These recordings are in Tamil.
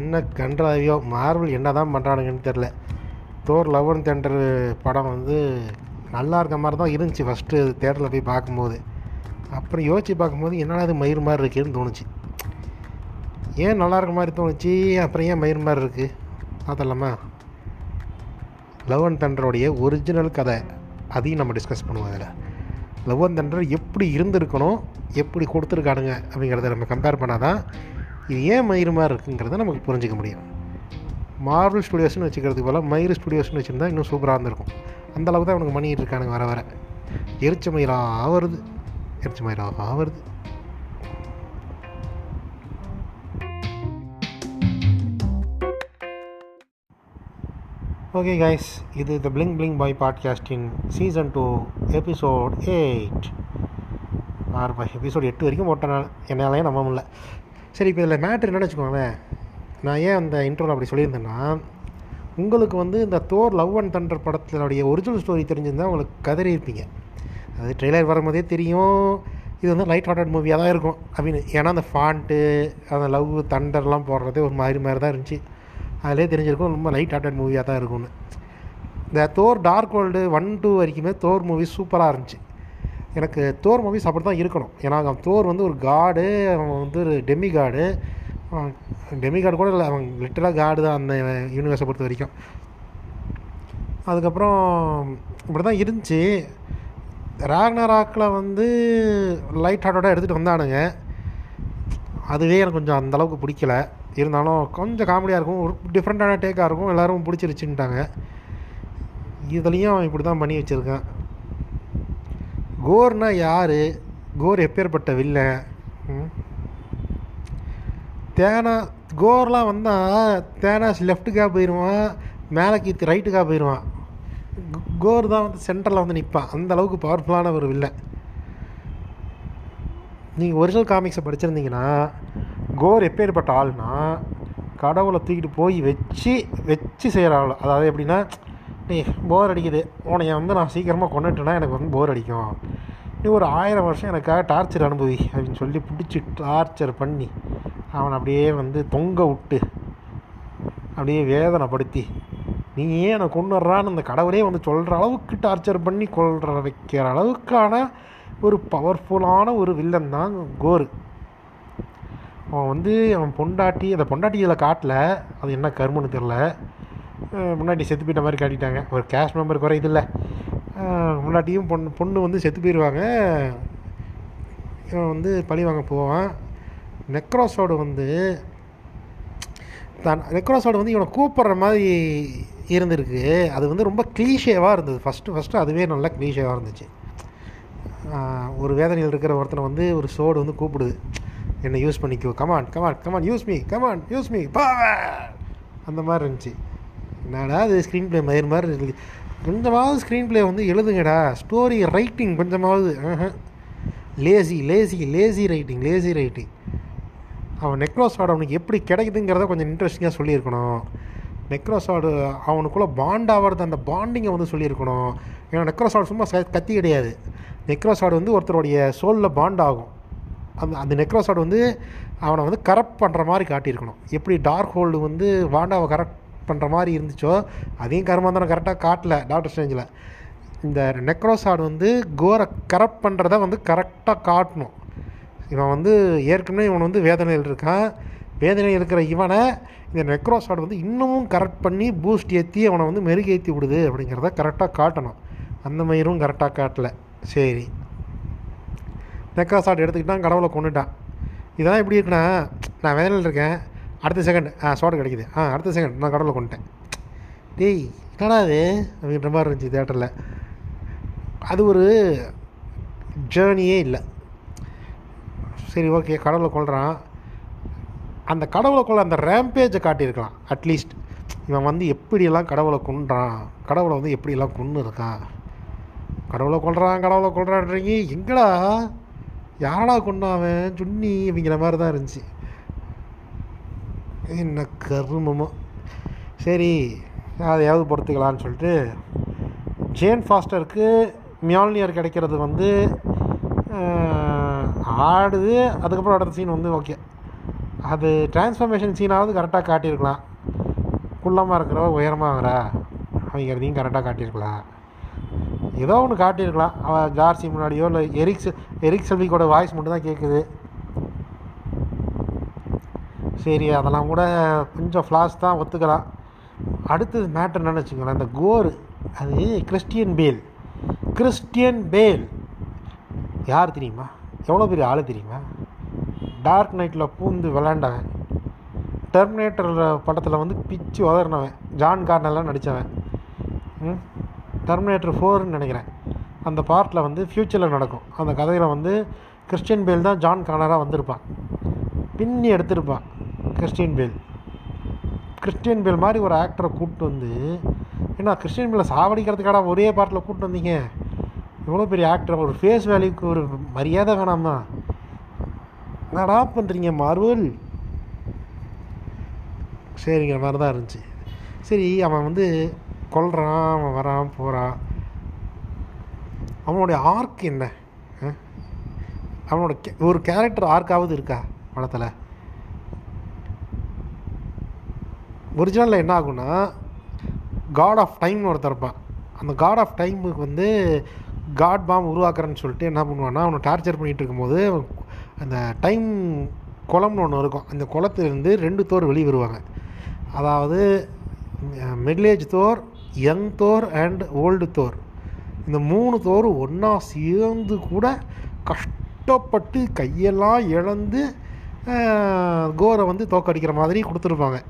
என்ன கன்றாவியோ மார்வல் என்ன தான் பண்ணுறானுங்கன்னு தெரில தோர் லவ் அண்ட் தெண்டர் படம் வந்து நல்லா இருக்க மாதிரி தான் இருந்துச்சு ஃபஸ்ட்டு தேட்டரில் போய் பார்க்கும்போது. அப்புறம் யோசித்து பார்க்கும்போது என்னடா இது மயிர் மாதிரி இருக்குதுன்னு தோணுச்சு. ஏன் நல்லா இருக்க மாதிரி தோணுச்சு? அப்புறம் ஏன் மயிர் மாதிரி இருக்குது பார்த்தலாமா லவ் அண்ட் தண்டருடைய ஒரிஜினல் கதை அதையும் நம்ம டிஸ்கஸ் பண்ணுவோம் அதில் லவ் அண்ட் தண்டர் எப்படி இருந்திருக்கணும் எப்படி கொடுத்துருக்கானுங்க அப்படிங்கிறத நம்ம கம்பேர் பண்ணால் தான் இது ஏன் மயிறு மாதிரி இருக்குங்கிறத நமக்கு புரிஞ்சிக்க முடியும். மார்வல் ஸ்டுடியோஸ்னு வச்சுக்கிறதுக்கு போல மயிறு ஸ்டுடியோஸ்னு வச்சுருந்தா இன்னும் சூப்பராக இருந்திருக்கும். அந்தளவுக்கு தான் அவனுக்கு பண்ணிகிட்டு இருக்கானுங்க வர வர. எரிச்ச மயிரா வருது எரிச்ச மயிரா வருது ஓகே கைஸ் இது த பிளிங் பிளிங் பாய் பாட்காஸ்டின் சீசன் டூ எபிசோட் எயிட் ஆறு பாய் எபிசோட் எட்டு வரைக்கும் போட்டேன் என்னாலையும் நம்ப முடியல. சரி இப்போ இதில் மேட்ரு என்னென்னு வச்சுக்கோங்களேன். நான் ஏன் அந்த இன்ட்ரோவில் அப்படி சொல்லியிருந்தேன்னா உங்களுக்கு வந்து இந்த தோர் லவ் அண்ட் தண்டர் படத்தினுடைய ஒரிஜினல் ஸ்டோரி தெரிஞ்சிருந்தால் உங்களுக்கு கதறி இருப்பீங்க. அது ட்ரெய்லர் வரும்போதே தெரியும் இது வந்து லைட் ஹார்ட்டட் மூவியாக தான் இருக்கும் அப்படின்னு. ஏன்னா அந்த ஃபாண்ட்டு அந்த லவ் தண்டர்லாம் போடுறதே ஒரு மாதிரி மாதிரி தான் இருந்துச்சு. அதிலே தெரிஞ்சிருக்கும் ரொம்ப லைட் ஹார்ட்டட் மூவியாக தான் இருக்கும்னு. இந்த Thor dark world one two வரைக்குமே தோர் மூவி சூப்பராக இருந்துச்சு. எனக்கு தோர் மூவிஸ் அப்படி தான் இருக்கணும். ஏன்னா அவன் தோர் வந்து ஒரு காடு அவன் வந்து ஒரு டெமி காடு டெமி கார்டு கூட இல்லை அவன் லிட்டராக காடு தான் அந்த யூனிவர்ஸை பொறுத்த வரைக்கும். அதுக்கப்புறம் இப்படி தான் இருந்துச்சு. ராக்னராக்கில் வந்து லைட் ஹார்ட்டோட எடுத்துகிட்டு வந்தானுங்க. அதுவே எனக்கு கொஞ்சம் அந்தளவுக்கு பிடிக்கல. இருந்தாலும் கொஞ்சம் காமெடியாக இருக்கும் ஒரு டிஃப்ரெண்ட்டான டேக்காக இருக்கும். எல்லோரும் பிடிச்சிருச்சுன்ட்டாங்க. இதுலேயும் அவன் இப்படி தான் பண்ணி வச்சுருக்கேன். கோர்னா யார்? கோர் எப்பேற்பட்ட வில்லன் தேனா கோர்லாம் வந்தால் தேனாஸ் லெஃப்ட்டுக்காக போயிடுவான் மேலே கீத்து ரைட்டுக்காக போயிடுவான் கோர் தான் வந்து சென்டரில் வந்து நிற்பான் அந்த அளவுக்கு பவர்ஃபுல்லான ஒரு வில்லன் நீங்கள் ஒரிஜினல் காமிக்ஸை படிச்சிருந்தீங்கன்னா கோர் எப்பேற்பட்ட ஆள்னா கடவுளை தூக்கிட்டு போய் வச்சு வச்சு செய்கிற ஆள். அதாவது எப்படின்னா நீ போர் அடிக்குது. உனைய வந்து நான் சீக்கிரமாக கொண்டுட்டேன்னா எனக்கு வந்து போர் அடிக்கும். நீ ஒரு ஆயிரம் வருஷம் எனக்காக டார்ச்சர் அனுபவி அப்படின்னு சொல்லி பிடிச்சி டார்ச்சர் பண்ணி அவனை அப்படியே வந்து தொங்க விட்டு அப்படியே வேதனைப்படுத்தி நீ ஏன் என்னை கொண்டுறான்னு அந்த கடவுளே வந்து சொல்கிற அளவுக்கு டார்ச்சர் பண்ணி கொள்ற வைக்கிற அளவுக்கான ஒரு பவர்ஃபுல்லான ஒரு வில்லன் தான் கோரு. அவன் வந்து அவன் பொண்டாட்டி அந்த பொண்டாட்டியில் காட்டல அது என்ன கருமன்னு தெரில முன்னாடி செத்து போயிட்ட மாதிரி காட்டிட்டாங்க. ஒரு கேஷ் மெம்பர் குறை முன்னாட்டியும் பொண்ணு பொண்ணு வந்து செத்து போயிடுவாங்க இவன் வந்து பழி வாங்க போவான். நெக்ரோஸோடு வந்து தன் நெக்ரோஸோடு வந்து இவனை கூப்பிட்ற மாதிரி இருந்திருக்கு. அது வந்து ரொம்ப க்ளீஷேவாக இருந்தது. ஃபஸ்ட்டு ஃபஸ்ட்டு அதுவே நல்லா க்ளீஷேவாக இருந்துச்சு. ஒரு வேதனையில் இருக்கிற ஒருத்தனை வந்து ஒரு சோடு வந்து கூப்பிடுது. என்னை யூஸ் பண்ணிக்கோ. Come on come on come on use me come on use me பா அந்த மாதிரி இருந்துச்சு. என்னடா அது ஸ்க்ரீன் ப்ளே மயிர் மாதிரி இருக்குது கொஞ்சமாவது ஸ்க்ரீன் பிளே வந்து எழுதுங்கடா. ஸ்டோரி ரைட்டிங் கொஞ்சமாவது lazy lazy lazy writing lazy writing அவன் நெக்ரோஸாடு அவனுக்கு எப்படி கிடைக்குதுங்கிறத கொஞ்சம் இன்ட்ரெஸ்டிங்காக சொல்லியிருக்கணும். நெக்ரோஸாடு அவனுக்குள்ளே பாண்ட் ஆகிறது அந்த பாண்டிங்கை வந்து சொல்லியிருக்கணும். ஏன்னா நெக்ரோஸாடு சும்மா கத்தி கிடையாது. நெக்ரோஸாடு வந்து ஒருத்தருடைய சோலில் பாண்ட் ஆகும். அந்த அந்த நெக்ரோஸாடு வந்து அவனை வந்து கரப்ட் பண்ணுற மாதிரி காட்டியிருக்கணும். எப்படி டார்க் ஹோல்டு வந்து வாண்டாவை கரெக்ட் பண்ணுற மாதிரி இருந்துச்சோ அதையும் கர்மாந்தரம் கரெக்டாக காட்டல டாக்டர் ஸ்டேஞ்சில் இந்த நெக்ரோசாட் வந்து கோரை கரப்ட் பண்ணுறத வந்து கரெக்டாக காட்டணும். இவன் வந்து ஏற்கனவே இவன் வந்து வேதனையில் இருக்கான். வேதனையில் இருக்கிற இவனை இந்த நெக்ரோசாட் வந்து இன்னமும் கரெக்ட் பண்ணி பூஸ்ட் ஏற்றி அவனை வந்து மெருகேற்றி விடுது அப்படிங்கிறத கரெக்டாக காட்டணும். அந்த மயிரும் கரெக்டாக காட்டலை. சரி. நெக்ரோசாட் எடுத்துக்கிட்டான் கடவுளை கொண்டுட்டான் இதெல்லாம் எப்படி இருக்குன்னா நான் வேதனையில் இருக்கேன். அடுத்த செகண்ட் ஆ சோடு கிடைக்குது. ஆ அடுத்த செகண்ட் நான் கடவுளை கொண்டுட்டேன். டேய் என்னடா அது அப்படின்ற மாதிரி இருந்துச்சு தேட்டரில் அது ஒரு ஜேர்னியே இல்லை. சரி ஓகே கடவுளை கொள்கிறான் அந்த கடவுளை கொள்ள அந்த ரேம்பேஜை காட்டியிருக்கலாம். அட்லீஸ்ட் இவன் வந்து எப்படியெல்லாம் கடவுளை கொன்றான்? கடவுளை வந்து எப்படியெல்லாம் கொன்று இருக்கான் கடவுளை கொள்கிறான் கடவுளை கொள்கிறான்றீங்க எங்கடா? யாரடா கொண்டாவன் சுன்னி அப்படிங்கிற மாதிரி தான் இருந்துச்சு. என்ன கருமமோ. சரி அதையாவது பொறுத்துக்கலான்னு சொல்லிட்டு ஜேன் ஃபாஸ்டருக்கு மியால்னியர் கிடைக்கிறது வந்து ஆடுது. அதுக்கப்புறம் அடுத்த சீன் வந்து ஓகே அது டிரான்ஸ்ஃபர்மேஷன் சீனாவது கரெக்டாக காட்டியிருக்கலாம். குள்ளமாக இருக்கிறவ உயரமாகறா அப்படிங்கிறதையும் கரெக்டாக காட்டியிருக்கலாம் ஏதோ ஒன்று காட்டியிருக்கலாம். அவள் ஜார்சி முன்னாடியோ இல்லை எரிக் எரிக் செல்விக்கோட வாய்ஸ் மட்டும் தான் கேட்குது சரி அதெல்லாம் கூட கொஞ்சம் ஃப்ளாஸ் தான் ஒத்துக்கலாம். அடுத்தது மேட்டர் என்னென்னு வச்சுக்கோங்களேன் அந்த கோர் அது கிறிஸ்டியன் பேல் கிறிஸ்டியன் பேல் யார் தெரியுமா? எவ்வளோ பெரிய ஆள் தெரியுமா? டார்க் நைட்டில் பூந்து விளாண்டவன் டெர்மினேட்டர் படத்தில் வந்து பிச்சு உதறினவன் ஜான் கார்னெல்லாம் நடித்தவன் ம்? டெர்மினேட்டர் ஃபோர்னு நினைக்கிறேன். அந்த பார்ட்டில் வந்து ஃப்யூச்சரில் நடக்கும். அந்த கதையில் வந்து கிறிஸ்டியன் பேல் தான் ஜான் கார்னராக வந்திருப்பான். பின்னி எடுத்திருப்பான். கிறிஸ்டியன் பேல் கிறிஸ்டியன் பேல் மாதிரி ஒரு ஆக்டரை கூப்பிட்டு வந்து ஏன்னா கிறிஸ்டியன் பேலை சாவடிக்கிறதுக்காக ஒரே பார்ட்டில் கூப்பிட்டு வந்தீங்க? இவ்வளோ பெரிய ஆக்டர் ஒரு ஃபேஸ் வேல்யூக்கு ஒரு மரியாதை வேணாமா நடா பண்ணுறீங்க மார்வல்? சரிங்கிற மாதிரி தான் இருந்துச்சு. சரி அவன் வந்து கொல்றான் அவன் வரான் போகிறான் அவனுடைய ஆர்க் என்ன? அவனோட கே- ஒரு கேரக்டர் ஆர்க்காவது இருக்கா படத்தில்? ஒரிஜினலில் என்ன ஆகும்னா காட் ஆஃப் டைம்னு ஒருத்தர் இருப்பான். அந்த காட் ஆஃப் டைமுக்கு வந்து காட் பாம் உருவாக்குறேன்னு சொல்லிட்டு என்ன பண்ணுவான்னா அவனை டார்ச்சர் பண்ணிகிட்டு இருக்கும்போது அந்த டைம் குளம்னு ஒன்று இருக்கும். அந்த குளத்துலேருந்து ரெண்டு தோர் வெளியே வருவாங்க. அதாவது middle Thor young Thor and old Thor. இந்த மூணு தோர் ஒன்றா சேர்ந்து கூட கஷ்டப்பட்டு கையெல்லாம் இழந்து கோரை வந்து தோக்கடிக்கிற மாதிரி கொடுத்துருப்பாங்க.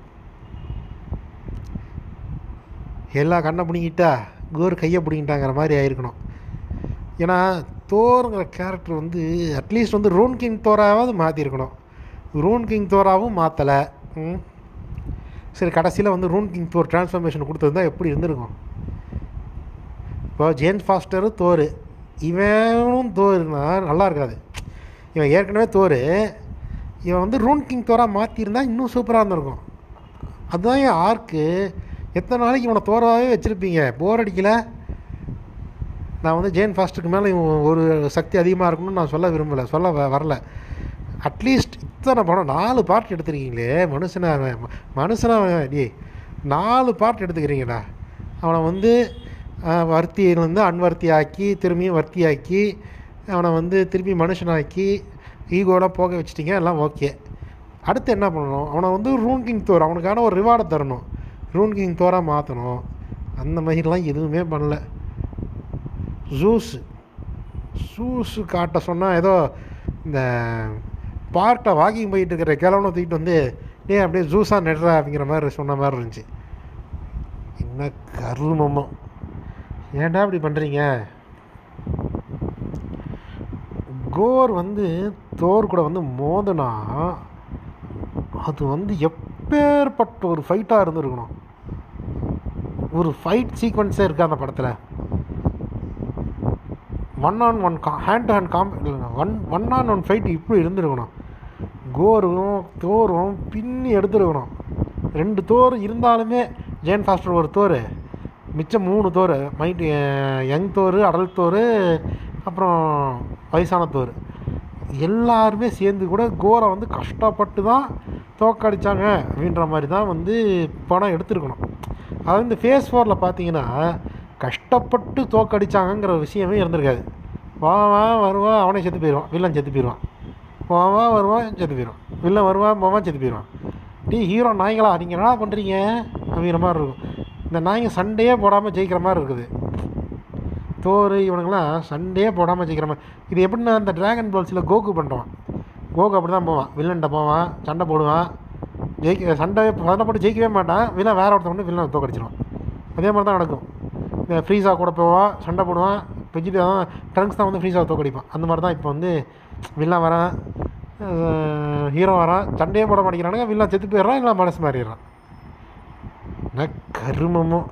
எல்லா கண்ணை பிடிங்கிட்டா கோர் கையை பிடிங்கிட்டாங்கிற மாதிரி ஆயிருக்கணும். ஏன்னா தோருங்கிற கேரக்டர் வந்து அட்லீஸ்ட் வந்து ரோன் கிங் தோராவது மாற்றிருக்கணும் ரூன் கிங் தோராவும் மாற்றலை சரி கடைசியில் வந்து ரூன் கிங் தோர் டிரான்ஸ்ஃபர்மேஷன் கொடுத்துருந்தா எப்படி இருந்திருக்கும்? இப்போ ஜேம்ஸ் ஃபாஸ்டரு தோறு இவனும் தோறுனா நல்லா இருக்காது. இவன் ஏற்கனவே தோறு இவன் வந்து ரூன் கிங் தோராக மாற்றிருந்தா இன்னும் சூப்பராக இருந்திருக்கும். அதுதான் என் ஆர்க்கு எத்தனை நாளைக்கு இவனை தோறாவே வச்சுருப்பீங்க? போர் அடிக்கல. நான் வந்து ஜெயின் ஃபாஸ்ட்டுக்கு மேலே இவன் ஒரு சக்தி அதிகமாக இருக்கணும்னு நான் சொல்ல விரும்பலை. சொல்ல வரல. அட்லீஸ்ட் இத்தனை படம் நாலு பார்ட் எடுத்துருக்கீங்களே மனுஷனை அவன் டே அவன் டேய் நாலு பார்ட் எடுத்துக்கிறீங்கடா. அவனை வந்து வர்த்தியிலேருந்து அன்வர்த்தி ஆக்கி திரும்பியும் வர்த்தி ஆக்கி அவனை வந்து திரும்பி மனுஷனாக்கி ஈகோலாம் போக வச்சிட்டிங்க எல்லாம் ஓகே அடுத்து என்ன பண்ணணும்? அவனை வந்து ரூன் கிங் தோர் அவனுக்கான ஒரு ரிவார்டை தரணும். ரூன் கிங் தோராக மாற்றணும் அந்த மாதிரிலாம் எதுவுமே பண்ணல. ஜூஸு. ஜூஸு காட்ட சொன்னால் ஏதோ இந்த பார்ட்டை வாக்கிங் போயிட்டு இருக்கிற கிழவனை தூக்கிட்டு வந்து டே அப்படியே ஜூஸாக நடுறா அப்படிங்கிற மாதிரி சொன்ன மாதிரி இருந்துச்சு. என்ன கருமமோ. ஏன்டா இப்படி பண்ணுறீங்க கோர் வந்து தோர் கூட வந்து மோதுனா அது வந்து எப்பேற்பட்ட ஒரு ஃபைட்டாக இருந்திருக்கணும். ஒரு ஃபைட் சீக்வன்ஸே இருக்குது அந்த படத்தில். ஒன் ஆன் ஒன் கா hand to hand com one one on one fight இப்படி இருந்திருக்கணும். கோரும் தோரும் பின்னி எடுத்துருக்கணும். ரெண்டு தோர் இருந்தாலுமே ஜெயன் ஃபாஸ்டர் ஒரு தோர் மிச்சம் மூணு Thor mid young Thor adult Thor அப்புறம் வயசான தோர். எல்லாருமே சேர்ந்து கூட கோரை வந்து கஷ்டப்பட்டு தான் தோக்கடிச்சாங்க அப்படின்ற மாதிரி தான் வந்து படம் எடுத்திருக்கணும். அது வந்து ஃபேஸ் ஃபோரில் பார்த்தீங்கன்னா கஷ்டப்பட்டு தோக்கடிச்சாங்கங்கிற விஷயமே இருந்திருக்காது. போவான் வருவான் அவனே செத்து போயிடுவான் வில்லன் செத்து போயிடுவான் போவான் வருவான் செத்து போயிடுவான் வில்லன் வருவான் போவான் செத்து போயிடுவான் டீ ஹீரோ நாய்களா நீங்கள் என்ன பண்ணுறீங்க அப்படிங்கிற மாதிரி இருக்கும். இந்த நாய்ங்க சண்டையே போடாமல் ஜெயிக்கிற மாதிரி இருக்குது. தோர் இவனுங்களாம் சண்டையே போடாமல் ஜெயிக்கிற மாதிரி. இது எப்படின்னா இந்த ட்ராகன் பால்ஸில் கோகு பண்ணுறான் கோகு அப்படி தான் போவான். வில்லன்ட்ட போவான் சண்டை போடுவான். ஜெயிக்க சண்டை சண்டை போட்டு ஜெயிக்கவே மாட்டான் வில்லன் வேறு ஒருத்தன் வந்து வில்லன் தோக்கடிச்சிருவான் அதே மாதிரி தான் நடக்கும். இந்த ஃப்ரீஸாக கூட போவான் சண்டை போடுவான் வெஜிட் ட்ரங்க்ஸ் தான் வந்து ஃப்ரீஸாக தோக்கடிப்பான் அந்த மாதிரி தான் இப்போ வந்து வில்லன் வரான் ஹீரோ வரான் சண்டையே போட மாட்டேங்கிறானுங்க வில்லன் செத்து போயிடுறான் இல்லை மனசு மாறிடுறான். என்ன கருமமும்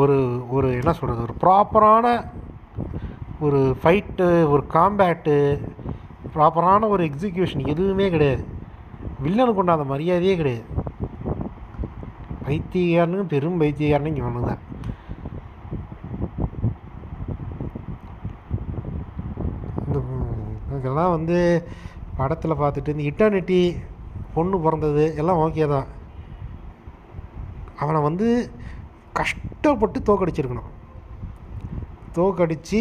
ஒரு ஒரு என்ன சொல்கிறது ஒரு ப்ராப்பரான ஒரு ஃபைட்டு ஒரு காம்பேட்டு ப்ராப்பரான ஒரு எக்ஸிக்யூஷன் எதுவுமே கிடையாது. வில்லனுக்கு கொண்டாந்த மரியாதையே கிடையாது. பைத்தியக்காரனு பெரும் பைத்தியக்காரனு இவனு தான் இதெல்லாம் வந்து படத்தில் பார்த்துட்டு இந்த இட்டர்னிட்டி பொண்ணு பிறந்தது எல்லாம் ஓகே தான். அவனை வந்து கஷ்டப்பட்டு தோக்கடிச்சிருக்கணும். தோக்கடித்து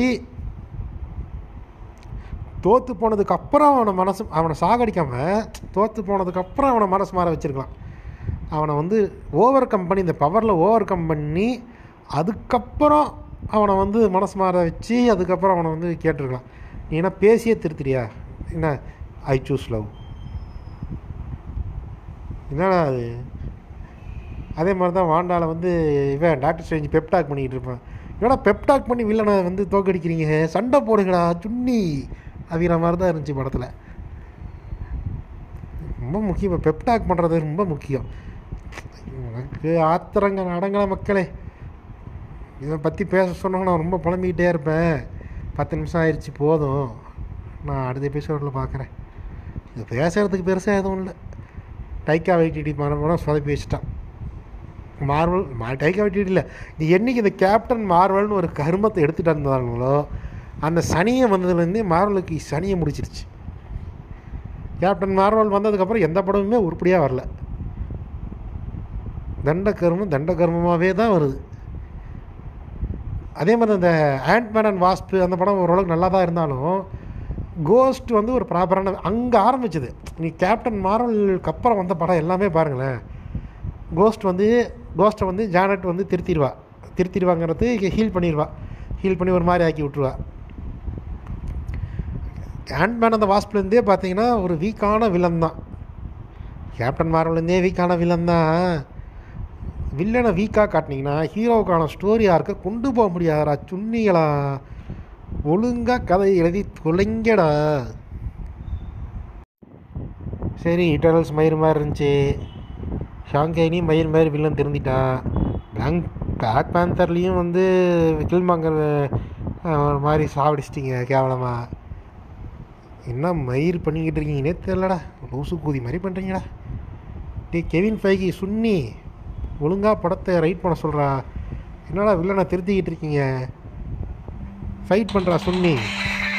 தோற்று போனதுக்கப்புறம் அவனை மனசு அவனை சாகடிக்காமல் தோற்று போனதுக்கப்புறம் அவனை மனசு மாற வச்சுருக்கலாம். அவனை வந்து ஓவர் கம் பண்ணி இந்த பவரில் ஓவர் கம் பண்ணி அதுக்கப்புறம் அவனை வந்து மனசு மாற வச்சு அதுக்கப்புறம் அவனை வந்து கேட்டிருக்கலாம். நீ என்ன பேசியே திருத்திரியா என்ன? ஐ சூஸ் லவ் என்னடா அது? அதே மாதிரி தான் வாண்டாவில் வந்து இவன் டாக்டர் ஸ்ட்ரேஞ்ச் பெப்டாக் பண்ணிக்கிட்டு இருப்பான். என்னடா பெப்டாக் பண்ணி வில்லனை வந்து தோக்கடிக்கிறீங்க? சண்டை போடுங்கடா சுன்னி அப்படிங்கிற மாதிரி தான் இருந்துச்சு படத்தில். ரொம்ப முக்கியம். பெப்டாக் பண்ணுறது ரொம்ப முக்கியம். எனக்கு ஆத்திரங்க அடங்கல மக்களே. இதை பற்றி பேச சொன்னாங்க நான் ரொம்ப புலம்பிக்கிட்டே இருப்பேன். பத்து நிமிஷம் ஆயிடுச்சு போதும். நான் அடுத்த எபிசோடில் பார்க்குறேன் இது பேசுகிறதுக்கு பெருசாக எதுவும் இல்லை. டைக்கா வைட்டிடி மரம் சொதப்பி வச்சுட்டான். மார்வல் மா டைக்கா வைட்டிடி இல்லை. இது என்றைக்கு இந்த கேப்டன் மார்வல்னு ஒரு கருமத்தை எடுத்துகிட்டு இருந்தாங்களோ அந்த சனியை வந்ததுலேருந்தே மார்வலுக்கு சனியை முடிச்சிருச்சு. கேப்டன் மார்வல் வந்ததுக்கப்புறம் எந்த படமுமே உருப்படியாக வரல. தண்ட கர்மம் தண்ட கர்மமாகவே தான் வருது. அதே மாதிரி அந்த ஆண்ட்மேன் அண்ட் வாஸ்பு அந்த படம் ஓரளவுக்கு நல்லா தான் இருந்தாலும் கோஸ்ட் வந்து ஒரு ப்ராப்பரான அங்கே ஆரம்பிச்சது. நீ கேப்டன் மார்வலுக்கு அப்புறம் வந்த படம் எல்லாமே பாருங்களேன். கோஸ்ட் வந்து கோஸ்ட்டை வந்து ஜானட் வந்து திருத்திடுவா. திருத்திடுவாங்கிறது ஹீல் பண்ணிடுவா. ஹீல் பண்ணி ஒரு மாதிரி ஆக்கி விட்ருவா ஹேண்ட்மேன் அந்த வாஸ்ப்லேருந்தே பார்த்தீங்கன்னா ஒரு வீக்கான வில்லன் தான். கேப்டன் மார்வல்லேருந்தே வீக்கான வில்லன் தான். வில்லனை வீக்காக காட்டினீங்கன்னா ஹீரோவுக்கான ஸ்டோரி ஆர்க்கை கொண்டு போக முடியாதரா சுன்னிகளா ஒழுங்காக கதை எழுதி தொலைங்கடா. சரி இட்டர்னல்ஸ் மயிர் மாதிரி இருந்துச்சு. ஷாங்கைனி மயிர் மாதிரி வில்லன் திருந்திட்டான் பிளாங்க் பிளாக் பேந்தர்லேயும் வந்து கில்மாங்கர் ஒரு மாதிரி சாவடிச்சிட்டிங்க கேவலமாக என்ன மயிர் பண்ணிக்கிட்டு இருக்கீங்கன்னே தெரிலடா லூசு கூதி மாதிரி பண்ணுறீங்கடா டே கெவின் ஃபைகி சுன்னி ஒழுங்காக படத்தை ரைட் பண்ண சொல்கிறா என்னடா வில்லனை திருத்திக்கிட்டு இருக்கீங்க? ஃபைட் பண்ணுறா சுன்னி.